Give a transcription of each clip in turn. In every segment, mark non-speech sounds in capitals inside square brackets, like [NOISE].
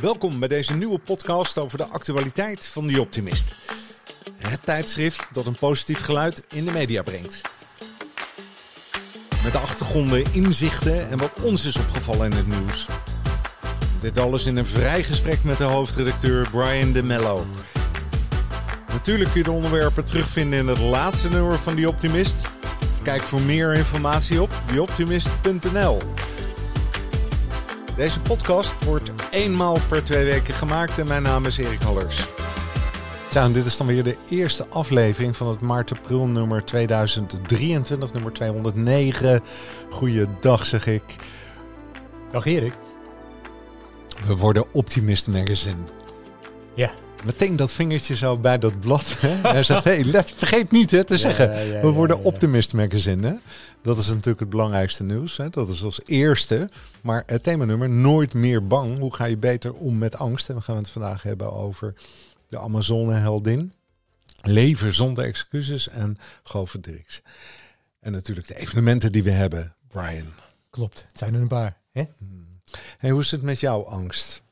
Welkom bij deze nieuwe podcast over de actualiteit van The Optimist. Het tijdschrift dat een positief geluid in de media brengt. Met de achtergronden, inzichten en wat ons is opgevallen in het nieuws. Dit alles in een vrij gesprek met de hoofdredacteur Brian de Mello. Natuurlijk kun je de onderwerpen terugvinden in het laatste nummer van The Optimist. Kijk voor meer informatie op theoptimist.nl. Deze podcast wordt eenmaal per twee weken gemaakt en mijn naam is Erik Hallers. Zo, en dit is dan weer de eerste aflevering van het maart-april nummer 2023, nummer 209. Goeiedag zeg ik. Dag Erik. We worden Optimist Magazine. Ja. Meteen dat vingertje zo bij dat blad. Hè? [LAUGHS] Hij zegt, hey, let, vergeet niet hè, te Ja, zeggen, ja, we worden. Optimist Magazine. Hè? Dat is natuurlijk het belangrijkste nieuws. Hè? Dat is als eerste. Maar het themanummer, nooit meer bang. Hoe ga je beter om met angst? En we gaan het vandaag hebben over de Amazone-heldin. Leven zonder excuses en Dirks. En natuurlijk de evenementen die we hebben, Brian. Klopt, het zijn er een paar. Hè? Hey, hoe is het met jouw angst?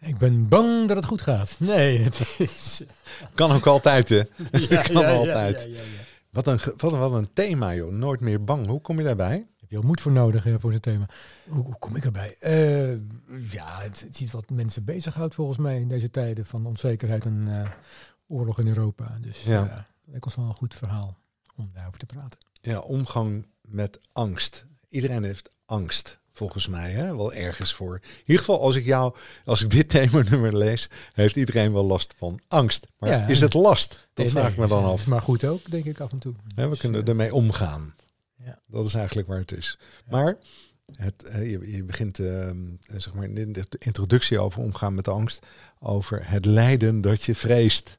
Ik ben bang dat het goed gaat. Nee, het is... [LAUGHS] Kan ook altijd, hè? Ja, [LAUGHS] kan ja, altijd. ja. Wat een, wat, een, wat een thema, joh. Nooit meer bang. Hoe kom je daarbij? Heb je al moed voor nodig hè, voor dit thema. Hoe, hoe kom ik erbij? Eh, ja, het, het is iets wat mensen bezighoudt volgens mij in deze tijden van onzekerheid en eh, oorlog in Europa. Dus Ja. dat lijkt ons wel een goed verhaal om daarover te praten. Ja, omgang met angst. Iedereen heeft angst, volgens mij, hè? wel ergens voor. In ieder geval, als ik jou, als ik dit [LAUGHS] themanummer lees, heeft iedereen wel last van angst. Maar Ja. is het last? Dat vraag ik me dan af. Maar goed ook, denk ik af en toe. We Dus, kunnen eh, ermee omgaan. Ja. Dat is eigenlijk waar het is. Maar het, eh, je, je begint eh, zeg maar in de introductie over omgaan met angst, over het lijden dat je vreest.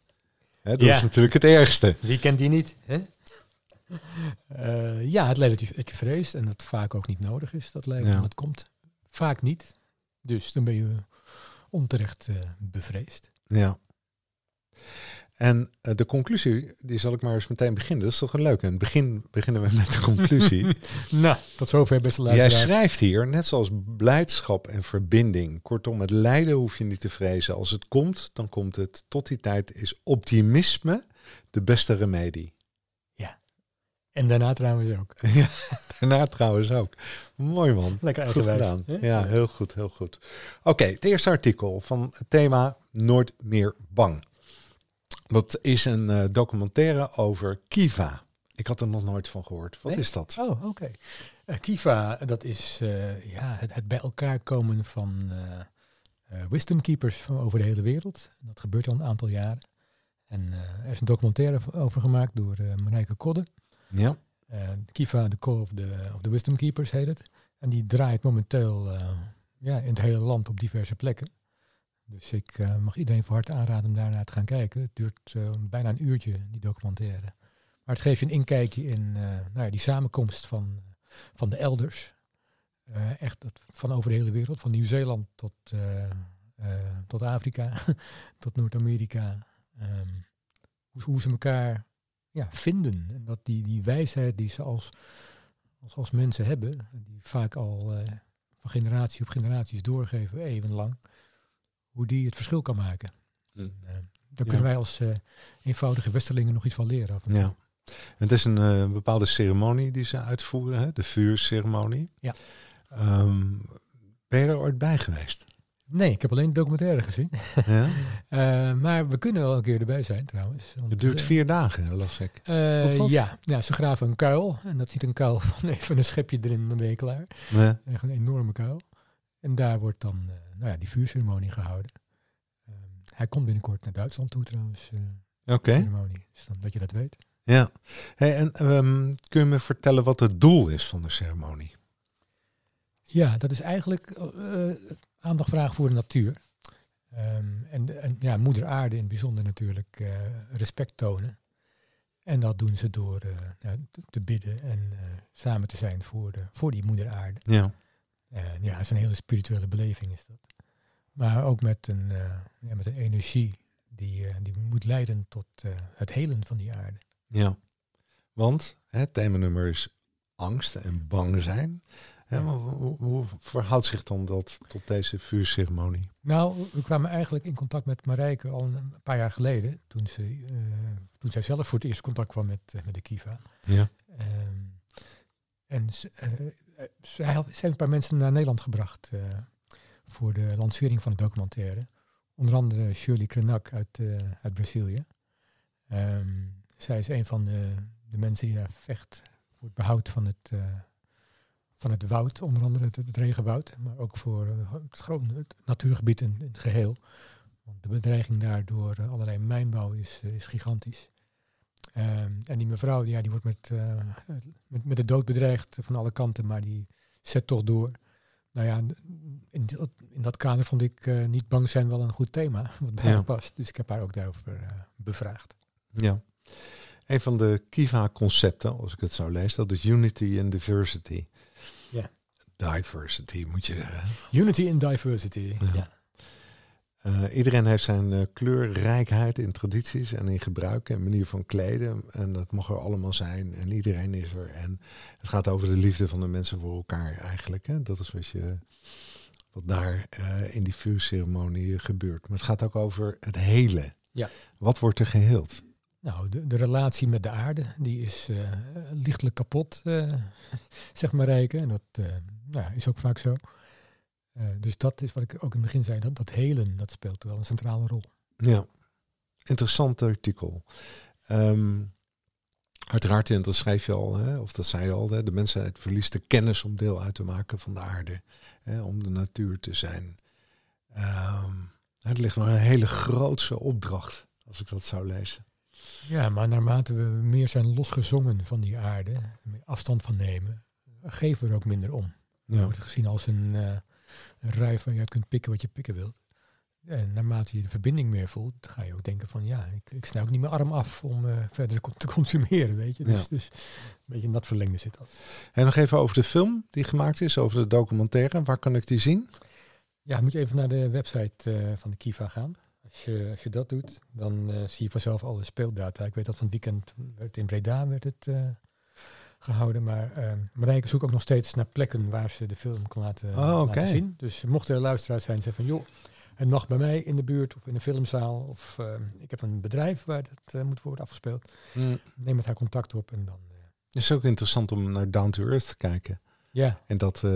Hè, dat is natuurlijk het ergste. Wie kent die niet? Hè? Eh, ja, het lijkt dat je, dat je vreest en dat vaak ook niet nodig is. Dat lijkt, Ja. het komt vaak niet. Dus dan ben je onterecht eh, bevreesd. Ja. En eh, de conclusie, die zal ik maar eens meteen beginnen. Dat is toch een leuke. In het begin beginnen we met de conclusie. [LAUGHS] Nou, tot zover beste Jij luisteraars. schrijft hier, net zoals blijdschap en verbinding. Kortom, het lijden hoef je niet te vrezen. Als het komt, dan komt het. Tot die tijd is optimisme de beste remedie. En daarna trouwens ook. [LAUGHS] Daarna trouwens ook. Mooi man. Lekker Goed eigenwijs. gedaan. Ja, heel goed, heel goed. Oké, het eerste artikel van het thema Nooit meer bang. Dat is een eh, documentaire over Kiva. Ik had er nog nooit van gehoord. Wat Nee? is dat? Oh, oké. Eh, Kiva, dat is eh, ja, het, het bij elkaar komen van wisdom keepers van over de hele wereld. Dat gebeurt al een aantal jaren. En er is een documentaire over gemaakt door Marijke Kodde. Ja, Eh, Kiva, de Call of the, of the Wisdom Keepers heet het. En die draait momenteel eh, ja, in het hele land op diverse plekken. Dus ik eh, mag iedereen van harte aanraden om daarnaar te gaan kijken. Het duurt bijna een uurtje, die documentaire. Maar het geeft je een inkijkje in nou ja, die samenkomst van, van de elders. Echt van over de hele wereld, van Nieuw-Zeeland tot, tot Afrika, [LAUGHS] tot Noord-Amerika. Ehm, hoe, hoe ze elkaar ja, vinden. En dat die, die wijsheid die ze als, als, als mensen hebben, die vaak al eh, van generatie op generaties doorgeven, eeuwenlang, hoe die het verschil kan maken. Hm. En, eh, daar kunnen wij als eh, eenvoudige westerlingen nog iets van leren. af en toe. ja. Het is een eh, bepaalde ceremonie die ze uitvoeren, hè? de vuurceremonie. Ja. Ehm, ben je er ooit bij geweest? Nee, ik heb alleen de documentaire gezien. [LAUGHS] ja? Eh, maar we kunnen wel een keer erbij zijn trouwens. Want, Het duurt eh, vier dagen, las ik. eh, ja, ja, ze graven een kuil. En dat ziet een kuil [LAUGHS] van even een schepje erin, dan ben je klaar. Ja. Echt een enorme kuil. En daar wordt dan eh, nou ja, die vuurceremonie gehouden. Ehm, hij komt binnenkort naar Duitsland toe trouwens, eh Oké. ceremonie. Dus dan, dat je dat weet. Ja. Hey, en ehm, kun je me vertellen wat het doel is van de ceremonie? Ja, dat is eigenlijk eh, aandacht vragen voor de natuur. Ehm, en, ja, moeder aarde in het bijzonder natuurlijk eh, respect tonen. En dat doen ze door eh, te- bidden en eh, samen te zijn voor, de, voor die moeder aarde. Ja. En ja, het is een hele spirituele beleving is dat. Maar ook met een, ja, met een energie die, die moet leiden tot het helen van die aarde. Ja. Want het themanummer is angst en bang zijn. Hè, hoe, hoe verhoudt zich dan dat tot deze vuurceremonie? Nou, we kwamen eigenlijk in contact met Marijke al een paar jaar geleden. Toen, ze, eh, toen zij zelf voor het eerst contact kwam met, eh, met de Kiva. Ja. Ehm, en ze, heeft een paar mensen naar Nederland gebracht voor de lancering van de documentaire. Onder andere Shirley Krenak uit, uit Brazilië. Ehm, zij is een van de, de mensen die daar vecht voor het behoud van het, van het woud, onder andere het, het regenwoud, maar ook voor eh, het, grote, het natuurgebied in, in het geheel. Want de bedreiging daar door eh, allerlei mijnbouw is, eh, is gigantisch. Ehm, en die mevrouw, ja, die wordt met, met, met de dood bedreigd van alle kanten, maar die zet toch door. Nou ja, in dat, in dat kader vond ik niet bang zijn wel een goed thema, [LAUGHS] wat bij Ja. haar past. Dus ik heb haar ook daarover bevraagd. Ja. Een van de Kiva-concepten, als ik het zo lees, dat is unity and diversity. Diversity, moet je zeggen. Unity and diversity. Ja. Ja. Eh, iedereen heeft zijn eh, kleurrijkheid in tradities en in gebruik en manier van kleden. En dat mag er allemaal zijn. En iedereen is er. En het gaat over de liefde van de mensen voor elkaar eigenlijk. Hè? Dat is wat, je, wat daar eh, in die vuurceremonie gebeurt. Maar het gaat ook over het hele. Ja. Wat wordt er geheeld? Nou, de, de relatie met de aarde, die is eh, lichtelijk kapot, eh, [LAUGHS] zeg maar Rijke. En dat nou, ja, is ook vaak zo. Eh, dus dat is wat ik ook in het begin zei, dat, dat helen, dat speelt wel een centrale rol. Ja, interessant artikel. Ehm, uiteraard, en dat schrijf je al, hè, of dat zei je al, hè, de mensheid verliest de kennis om deel uit te maken van de aarde. Hè, om de natuur te zijn. Ehm, het ligt maar een hele grootse opdracht, als ik dat zou lezen. Ja, maar naarmate we meer zijn losgezongen van die aarde, er meer afstand van nemen, geven we er ook minder om. Ja, wordt gezien als een, eh een rui waar je kunt pikken wat je pikken wilt. En naarmate je de verbinding meer voelt, ga je ook denken van ja, ik, ik snij ook niet mijn arm af om eh, verder te consumeren, weet je. Dus, Ja. dus een beetje in dat verlengde zit dat. En nog even over de film die gemaakt is, over de documentaire. Waar kan ik die zien? Ja, moet je even naar de website eh, van de Kiva gaan. Als je, als je dat doet, dan zie je vanzelf alle speeldata. Ik weet dat van het weekend werd in Breda werd het gehouden. Maar eh Marijke zoekt ook nog steeds naar plekken waar ze de film kan laten, Oh, laten zien. Dus mochten er luisteraars zijn zeggen van joh, het mag bij mij in de buurt of in een filmzaal. Of eh, ik heb een bedrijf waar het eh, moet worden afgespeeld. Neem met haar contact op en dan... eh, Het is ook interessant om naar Down to Earth te kijken. ja, En dat, eh,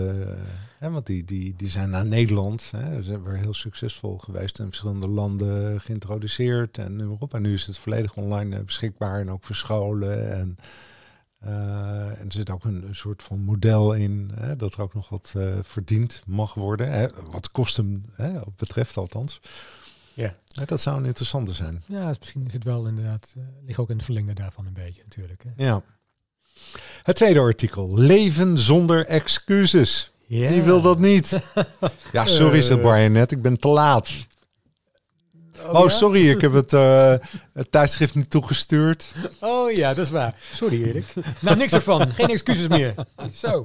hè, want die, die, die zijn naar Nederland, hè, ze zijn weer heel succesvol geweest in verschillende landen geïntroduceerd en noem maar op. En nu is het volledig online beschikbaar en ook voor scholen. En, en er zit ook een, een soort van model in, hè, dat er ook nog wat eh, verdiend mag worden. Hè, wat kosten hè, betreft althans. Ja. Dat zou een interessante zijn. ja, dus misschien is het wel inderdaad, eh ligt ook in het verlengde daarvan een beetje natuurlijk. Hè. Ja. Het tweede artikel. Leven zonder excuses. Ja. Wie wil dat niet? [LAUGHS] Ja, sorry, Eh. zegt Brian net. Ik ben te laat. Oh, ja? sorry, ik heb het, eh, het tijdschrift niet toegestuurd. Oh ja, dat is waar. Sorry Erik. nou, niks ervan. [LAUGHS] Geen excuses meer. Zo.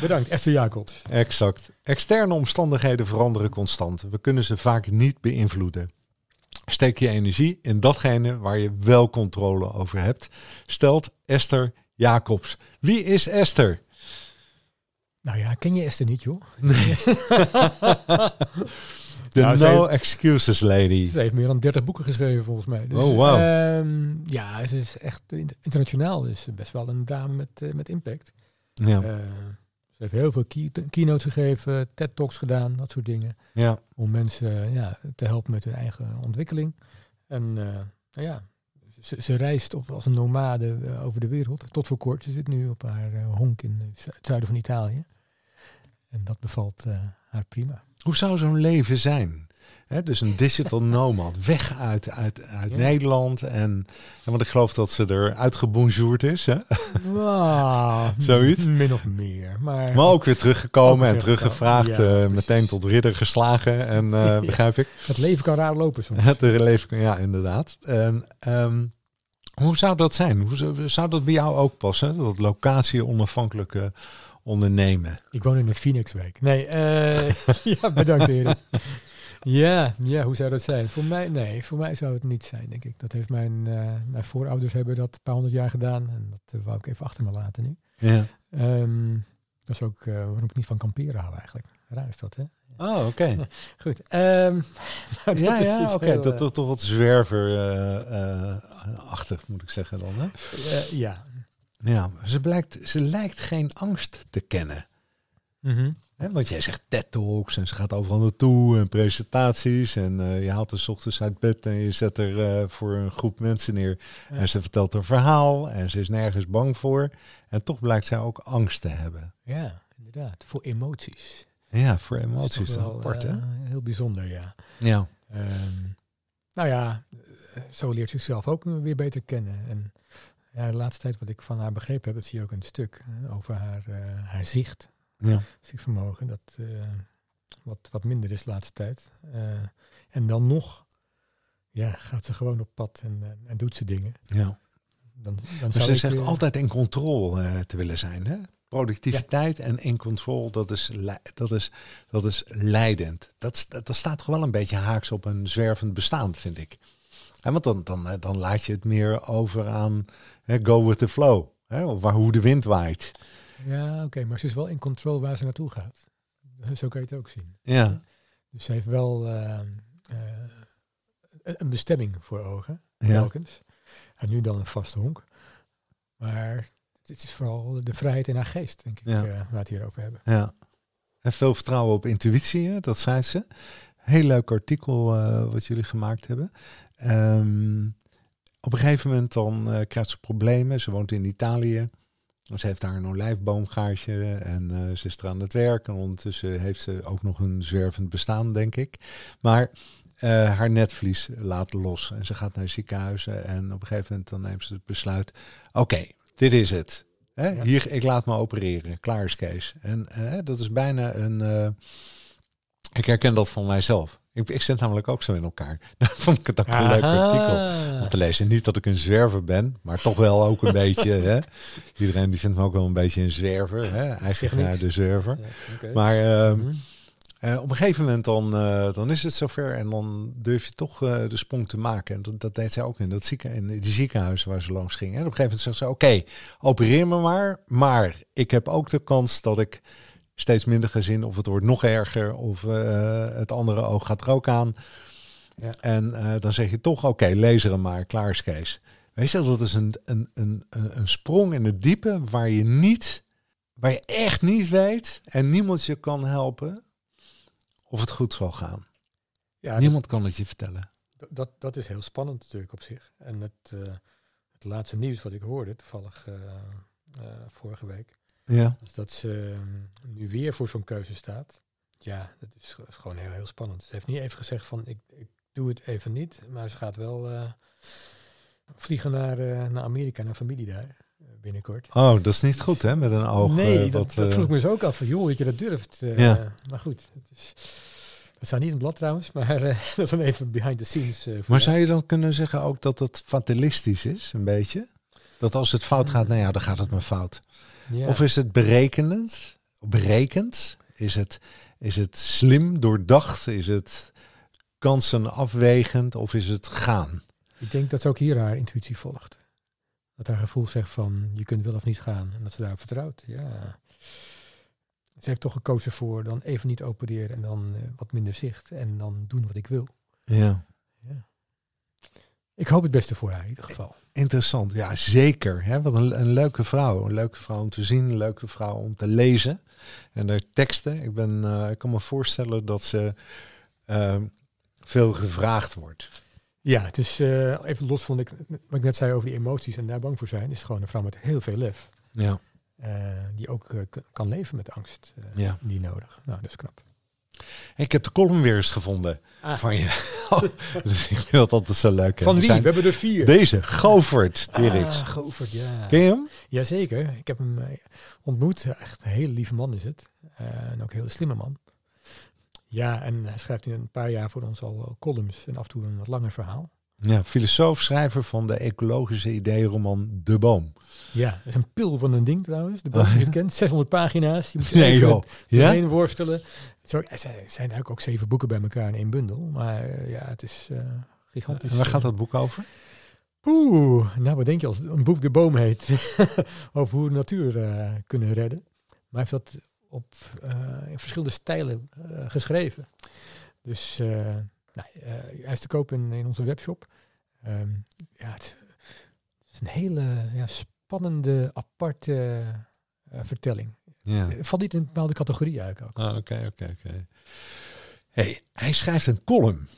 Bedankt, Esther Jacobs. Exact. Externe omstandigheden veranderen constant. We kunnen ze vaak niet beïnvloeden. Steek je energie in datgene waar je wel controle over hebt. Stelt Esther Jacobs. Wie is Esther? Nou ja, ken je Esther niet, joh? [LAUGHS] [LAUGHS] De Nou, No heeft- Excuses Lady. Ze heeft meer dan 30 boeken geschreven, volgens mij. Dus, Oh, wauw. ehm, ja, ze is echt in- internationaal. Dus best wel een dame met, eh, met impact. Ja, Eh, ze heeft heel veel key, keynotes gegeven, TED-talks gedaan, dat soort dingen. ja. Om mensen eh, ja, te helpen met hun eigen ontwikkeling. En nou ja, ze, ze reist op, als een nomade over de wereld. Tot voor kort. Ze zit nu op haar honk in het zuiden van Italië. En dat bevalt haar prima. Hoe zou zo'n leven zijn? Dus een digital [LAUGHS] nomad, weg uit, uit, uit Ja. Nederland. En, want ik geloof dat ze er uitgebonjourd is. Hè? Ah, [LAUGHS] Zoiets? Min of meer. Maar, Maar ook weer teruggekomen Ook en teruggevraagd. Ja, eh, meteen tot ridder geslagen. En eh, [LAUGHS] Ja. begrijp ik. het leven kan raar lopen soms. Het leven, ja, inderdaad. En, ehm, hoe zou dat zijn? Hoe zou, zou dat bij jou ook passen? Dat locatie-onafhankelijke ondernemen. Ik woon in een Phoenixwijk. Nee, eh, [LAUGHS] ja, bedankt Erik. [LAUGHS] Ja, ja, hoe zou dat zijn? Voor mij, nee, voor mij zou het niet zijn, denk ik. Dat heeft mijn, eh, mijn voorouders hebben dat een paar honderd jaar gedaan. En dat eh, wou ik even achter me laten nu. Ja. Ehm, Dat is ook uh, waarom ik niet van kamperen hou eigenlijk. Raar is dat, hè? Oh, oké. [LAUGHS] Goed. Um, ja, ja oké. Dat is toch wat zwerverachtig, moet ik zeggen dan, hè? ja. Ja, ze, blijkt, ze lijkt geen angst te kennen. Mm want jij zegt TED Talks en ze gaat overal naartoe en presentaties. En uh, je haalt er ochtends uit bed en je zet er uh, voor een groep mensen neer. En ze vertelt een verhaal en ze is nergens bang voor. En toch blijkt zij ook angst te hebben. Ja, inderdaad. Voor emoties. Ja, voor emoties. Dat is apart, hè? Uh, heel bijzonder, ja. Ja. Um, nou ja, zo leert ze zichzelf ook weer beter kennen. En ja, de laatste tijd wat ik van haar begrepen heb, dat zie je ook in het stuk over haar, haar zicht ja. vermogen, dat uh, wat, wat minder is de laatste tijd. Uh, en dan nog ja, gaat ze gewoon op pad en, en, doet ze dingen. Ja. Dan, dan maar ze zegt altijd in controle te willen zijn. Hè? Productiviteit ja. en in control, dat is, dat is, dat is leidend. Dat, dat, dat staat toch wel een beetje haaks op een zwervend bestaan, vind ik. En want dan, dan, dan laat je het meer over aan hè, go with the flow. Hè, of waar, hoe de wind waait. Ja, oké, maar ze is wel in controle waar ze naartoe gaat. [LAUGHS] Zo kan je het ook zien. Ja. Dus ze heeft wel uh, uh, een bestemming voor ogen, ja. telkens. En nu dan een vaste honk. Maar het is vooral de vrijheid in haar geest, denk ik, ja. uh, waar we het hier over hebben. Ja. En veel vertrouwen op intuïtie, dat zei ze. Heel leuk artikel wat jullie gemaakt hebben. Um, op een gegeven moment dan krijgt ze problemen. Ze woont in Italië. Ze heeft daar een olijfboomgaartje en uh, ze is er aan het werk. En ondertussen heeft ze ook nog een zwervend bestaan, denk ik. Maar haar netvlies laat los en ze gaat naar ziekenhuizen. En op een gegeven moment dan neemt ze het besluit. Oké, dit is het. Hè? Ja. Hier, ik laat me opereren. Klaar is Kees. En dat is bijna een... ik herken dat van mijzelf. Ik, ik zit namelijk ook zo in elkaar. [LAUGHS] Dan vond ik het ook een Aha. leuk artikel om te lezen. Niet dat ik een zwerver ben, maar toch wel ook een [LAUGHS] beetje. Hè. Iedereen die vindt me ook wel een beetje een zwerver. Hè. Eigenaar de zwerver. Ja, okay. Maar mm -hmm. uh, op een gegeven moment dan, uh, dan is het zover en dan durf je toch uh, de sprong te maken. En dat, dat deed zij ook in, dat zieken, in die ziekenhuizen waar ze langs ging. En op een gegeven moment zegt ze, oké, okay, opereer me maar. Maar ik heb ook de kans dat ik steeds minder gezin of het wordt nog erger of uh, het andere oog gaat er ook aan. Ja. En uh, dan zeg je toch, oké, okay, lees er maar, klaar is Kees. Weet je, dat is een, een, een, een sprong in het diepe waar je niet, waar je echt niet weet en niemand je kan helpen of het goed zal gaan. Ja, niemand dat, kan het je vertellen. Dat, dat is heel spannend natuurlijk op zich. En het, uh, het laatste nieuws wat ik hoorde, toevallig vorige week, ja. Dus dat ze um, nu weer voor zo'n keuze staat. Ja, dat is gewoon heel, heel spannend. Ze heeft niet even gezegd van ik, ik doe het even niet. Maar ze gaat wel uh, vliegen naar, uh, naar Amerika, naar familie daar uh, binnenkort. Oh, dat is niet goed hè, met een oog. Nee, dat, dat vroeg me zo ook af van joh, dat je dat durft. ja. Maar goed, het is... Dat staat niet in het blad trouwens, maar uh, [LAUGHS] dat is dan even behind the scenes. Uh, maar zou je dan kunnen zeggen ook dat het fatalistisch is, een beetje? Dat als het fout gaat, nou ja, dan gaat het maar fout. Ja. Of is het berekenend? Berekend? Is het, is het slim, doordacht? Is het kansen afwegend? Of is het gaan? Ik denk dat ze ook hier haar intuïtie volgt. Dat haar gevoel zegt van je kunt wel of niet gaan. En dat ze daarop vertrouwt. Ja. Ze heeft toch gekozen voor dan even niet opereren en dan uh, wat minder zicht. En dan doen wat ik wil. Ja. Ik hoop het beste voor haar in ieder geval. Interessant, ja zeker. Hè? Wat een, een, leuke vrouw. Een leuke vrouw om te zien, een leuke vrouw om te lezen. En haar teksten, ik, ben, uh, ik kan me voorstellen dat ze uh, veel gevraagd wordt. Ja, het is uh, even los van ik, wat ik net zei over die emoties en daar bang voor zijn, is gewoon een vrouw met heel veel lef. Ja. Uh, die ook kan leven met angst. ja. Die nodig. Nou, dat is knap. Ik heb de column weer eens gevonden ah. van je. [LAUGHS] Oh, dus ik vind dat altijd zo leuk. Van wie? We hebben er vier. Deze, Govert Dirks. Ah, Govert, ja. Ken je hem? Jazeker. Ik heb hem ontmoet. Echt een hele lieve man is het. Uh, en ook een hele slimme man. Ja, en hij schrijft nu een paar jaar voor ons al columns en af en toe een wat langer verhaal. Ja, filosoof, schrijver van de ecologische ideeënroman De Boom. Ja, dat is een pil van een ding trouwens. De [LAUGHS] boom, ja. je het kent. 600 pagina's. Je moet nee, even joh. Ja? heen worstelen. Zo, er zijn eigenlijk ook zeven boeken bij elkaar in één bundel. Maar ja, het is uh, gigantisch. En waar gaat dat boek over? Oeh, nou wat denk je als een boek De Boom heet. [LAUGHS] over hoe we natuur uh, kunnen redden. hij heeft dat op eh, in verschillende stijlen eh, geschreven. Dus eh, nou, eh, hij is te koop in, in onze webshop. Ehm, ja, het is een hele ja, spannende, aparte eh, vertelling. Ja. Het valt niet in een bepaalde categorie eigenlijk ook. Ah, Oké, oké, oké. Hey, hij schrijft een column.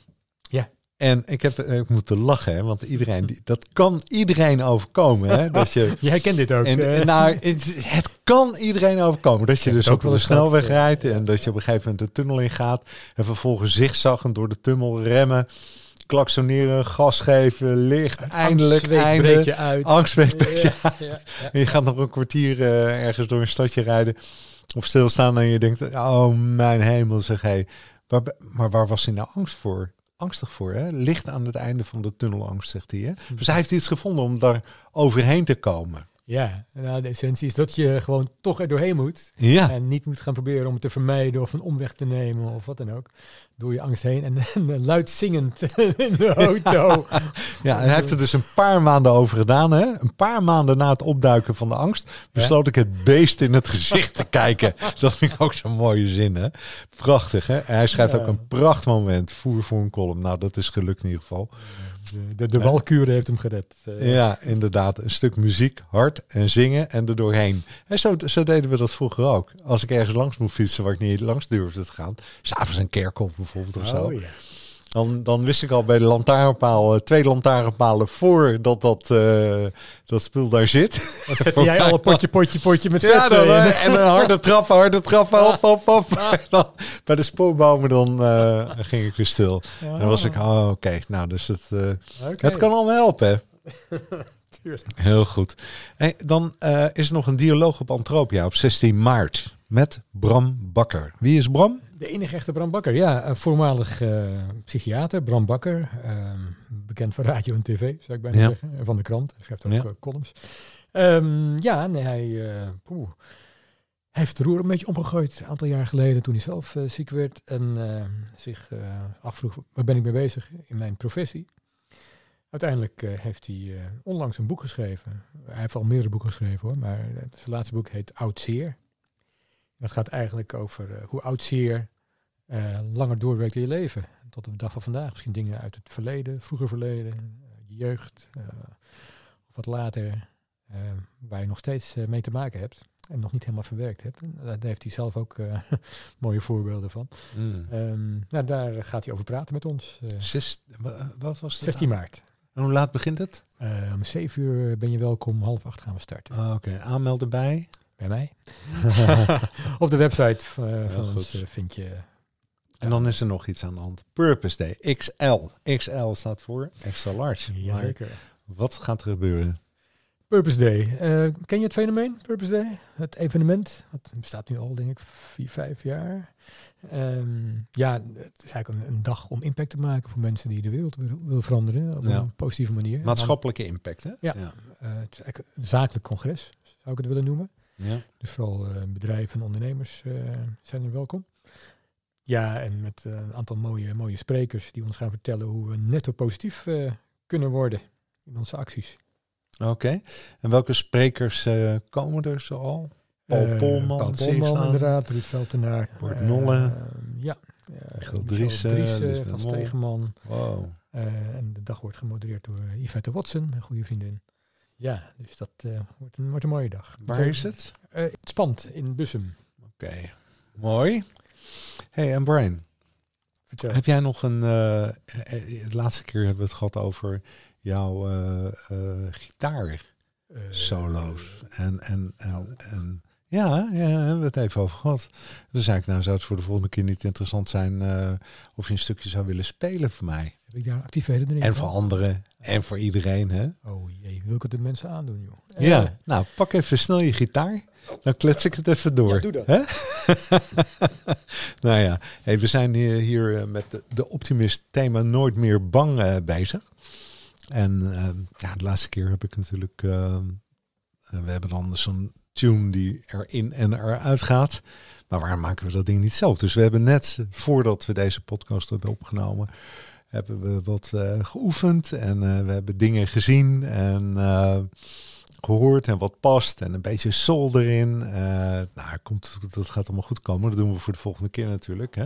En ik heb eh, ik moeten lachen, hè, want iedereen, die, dat kan iedereen overkomen. Hè, dat je, [LAUGHS] Je herkent dit ook. en, eh. en nou, het, het kan iedereen overkomen. Dat je dus ook wel de snelweg rijdt en dat je op een gegeven moment de tunnel in gaat. En vervolgens zigzaggend door de tunnel remmen, klaksoneren, gas geven, licht, eindelijk, einde. breek je uit. Angstweet breekt je Ja, ja, je gaat nog een kwartier eh, ergens door een stadje rijden of stilstaan en je denkt, oh mijn hemel zeg hé. Maar waar was hij nou angst voor? Angstig voor, hè? Licht aan het einde van de tunnelangst, zegt hij. Hè? Dus hij heeft iets gevonden om daar overheen te komen. Ja, nou, de essentie is dat je gewoon toch er doorheen moet. Ja, En niet moet gaan proberen om het te vermijden of een omweg te nemen of wat dan ook. Door je angst heen en, [LAUGHS] en luid zingend [LAUGHS] in de auto. ja hij heeft er dus een paar maanden over gedaan. Hè? Een paar maanden na het opduiken van de angst besloot ik het beest in het gezicht te kijken. [LAUGHS] Dat vind ik ook zo'n mooie zin. Hè? Prachtig. Hè? En hij schrijft Ja. ook een prachtmoment. Voer voor een column. Nou, dat is gelukt in ieder geval. De, de, de walkuren heeft hem gered. Eh, Ja, inderdaad. Een stuk muziek, hard en zingen en er doorheen. En zo, zo deden we dat vroeger ook. Als ik ergens langs moest fietsen waar ik niet langs durfde te gaan. S'avonds een kerkhof bijvoorbeeld of zo. Oh, ja. Dan, dan wist ik al bij de lantaarnpaal, eh, twee lantaarnpalen voordat dat, eh, dat spul daar zit. Dan zette jij al een potje, [LAUGHS] potje, potje met Ja, dan, eh, en een harde trappen, harde hop, hop. [LAUGHS] En dan, bij de spoorbomen dan ging ik weer stil. En dan was ik, oh oké, nou dus het, het kan allemaal helpen. hè. [LAUGHS] Heel goed. Hey, dan is er nog een dialoog op Antropia op 16 maart met Bram Bakker. Wie is Bram? De enige echte Bram Bakker, ja, een voormalig eh, psychiater, Bram Bakker, ehm, bekend van radio en tv, zou ik bijna Ja. zeggen, en van de krant, schrijft ook Ja. eh, columns. Ehm, ja, nee, hij, eh, poeh, hij heeft de roer een beetje omgegooid een aantal jaar geleden toen hij zelf eh, ziek werd en eh, zich eh, afvroeg, waar ben ik mee bezig in mijn professie? Uiteindelijk eh, heeft hij eh, onlangs een boek geschreven. Hij heeft al meerdere boeken geschreven hoor, maar eh, zijn laatste boek heet Oud Zeer. Dat gaat eigenlijk over eh, hoe oud zeer eh, langer doorwerkt in je leven. Tot op de dag van vandaag. Misschien dingen uit het verleden, vroeger verleden, eh, je jeugd. of wat later. waar je nog steeds mee te maken hebt. En nog niet helemaal verwerkt hebt. Daar heeft hij zelf ook [LAUGHS] mooie voorbeelden van. Nou, daar gaat hij over praten met ons. eh, Zes, wa- wat was het? 16 maart. En hoe laat begint het? Om 7 uur ben je welkom. Half acht gaan we starten. Ah, Oké, aanmelden bij. Bij mij. [LAUGHS] Op de website eh, van ons goed. eh, vind je... En dan is er nog iets aan de hand. Purpose Day, XL. XL staat voor extra large. Maar Jazeker. wat gaat er gebeuren? Purpose Day. Eh, ken je het fenomeen Purpose Day? Het evenement. Het bestaat nu al, denk ik, vier, vijf jaar. Ehm, ja, het is eigenlijk een, een dag om impact te maken voor mensen die de wereld willen wil veranderen op Ja. een positieve manier. Maatschappelijke impact, hè? Ja. ja. Eh, het is eigenlijk een zakelijk congres, zou ik het willen noemen. Ja. Dus vooral eh, bedrijven en ondernemers eh, zijn er welkom. Ja, en met eh, een aantal mooie, mooie sprekers die ons gaan vertellen hoe we netto positief kunnen worden in onze acties. Oké. En welke sprekers komen er zo al? Paul Polman, Paul inderdaad, Ruud Veltenaar. Bart Nolle. ja. Michiel Driessen, van. Stegeman. Wow. En de dag wordt gemodereerd door Yvette Watson, een goede vriendin. Ja, dus dat eh, wordt, een, wordt een mooie dag. Waar is het? Eh, het spant in Bussum. Oké. Mooi. Hey, en Brian, Vertel. heb jij nog een... eh, de laatste keer hebben we het gehad over jouw gitaar solo's. En, en, en, en ja, ja, hebben we het even over gehad. Dus eigenlijk, nou zou het voor de volgende keer niet interessant zijn eh, of je een stukje zou willen spelen voor mij. Heb ik daar actieve herinneringen En voor anderen. En voor iedereen, hè? Oh jee, wil ik het de mensen aandoen, joh. Ja, Eh, nou pak even snel je gitaar. Dan klets ik het even door. Ja, doe dat. Hè? [LAUGHS] nou ja, hey, we zijn hier, hier eh, met de, de optimist thema nooit meer bang eh, bezig. En eh, ja, de laatste keer heb ik natuurlijk... eh, eh, we hebben dan zo'n tune die erin en eruit gaat. Maar waarom maken we dat ding niet zelf? Dus we hebben net, voordat we deze podcast hebben opgenomen... hebben we wat eh, geoefend en eh, we hebben dingen gezien. En, eh, gehoord en wat past en een beetje soul erin. Nou, komt, dat gaat allemaal goed komen. Dat doen we voor de volgende keer natuurlijk. Hè?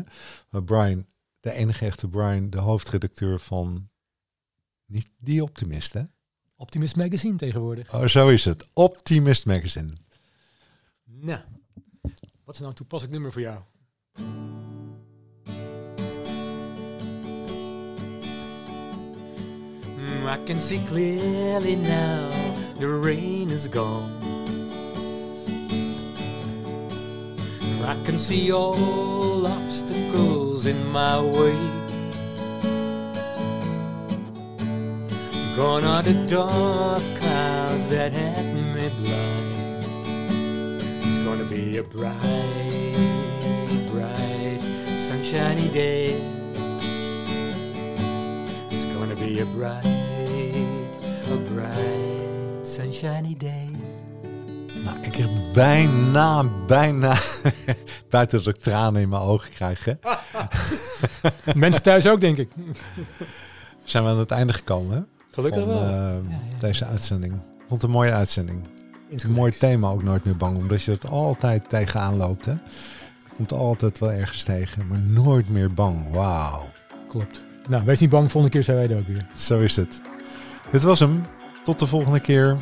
Maar Brian, de enige echte Brian, de hoofdredacteur van niet die Optimist, hè? Optimist Magazine tegenwoordig. Oh, zo is het. Optimist Magazine. Nou, wat is nou een toepasselijk nummer voor jou? Mm, I can see clearly now the rain is gone. I can see all obstacles in my way. Gone are the dark clouds that had me blind. It's gonna be a bright, bright, sunshiny day. It's gonna be a bright, a bright, sunshiny day. Nou, ik heb bijna, bijna, [LAUGHS] buiten dat ik tranen in mijn ogen krijg. Hè? [LAUGHS] Mensen thuis ook, denk ik. Zijn we aan het einde gekomen, hè? Gelukkig wel. Uh, deze uitzending. Ik vond het een mooie uitzending. Het is een mooi thema ook nooit meer bang, omdat je het altijd tegenaan loopt. Hè? Je komt altijd wel ergens tegen, maar nooit meer bang. Wauw. Klopt. Nou, wees niet bang, volgende keer zijn wij er ook weer. Zo is het. Dit was hem. Tot de volgende keer.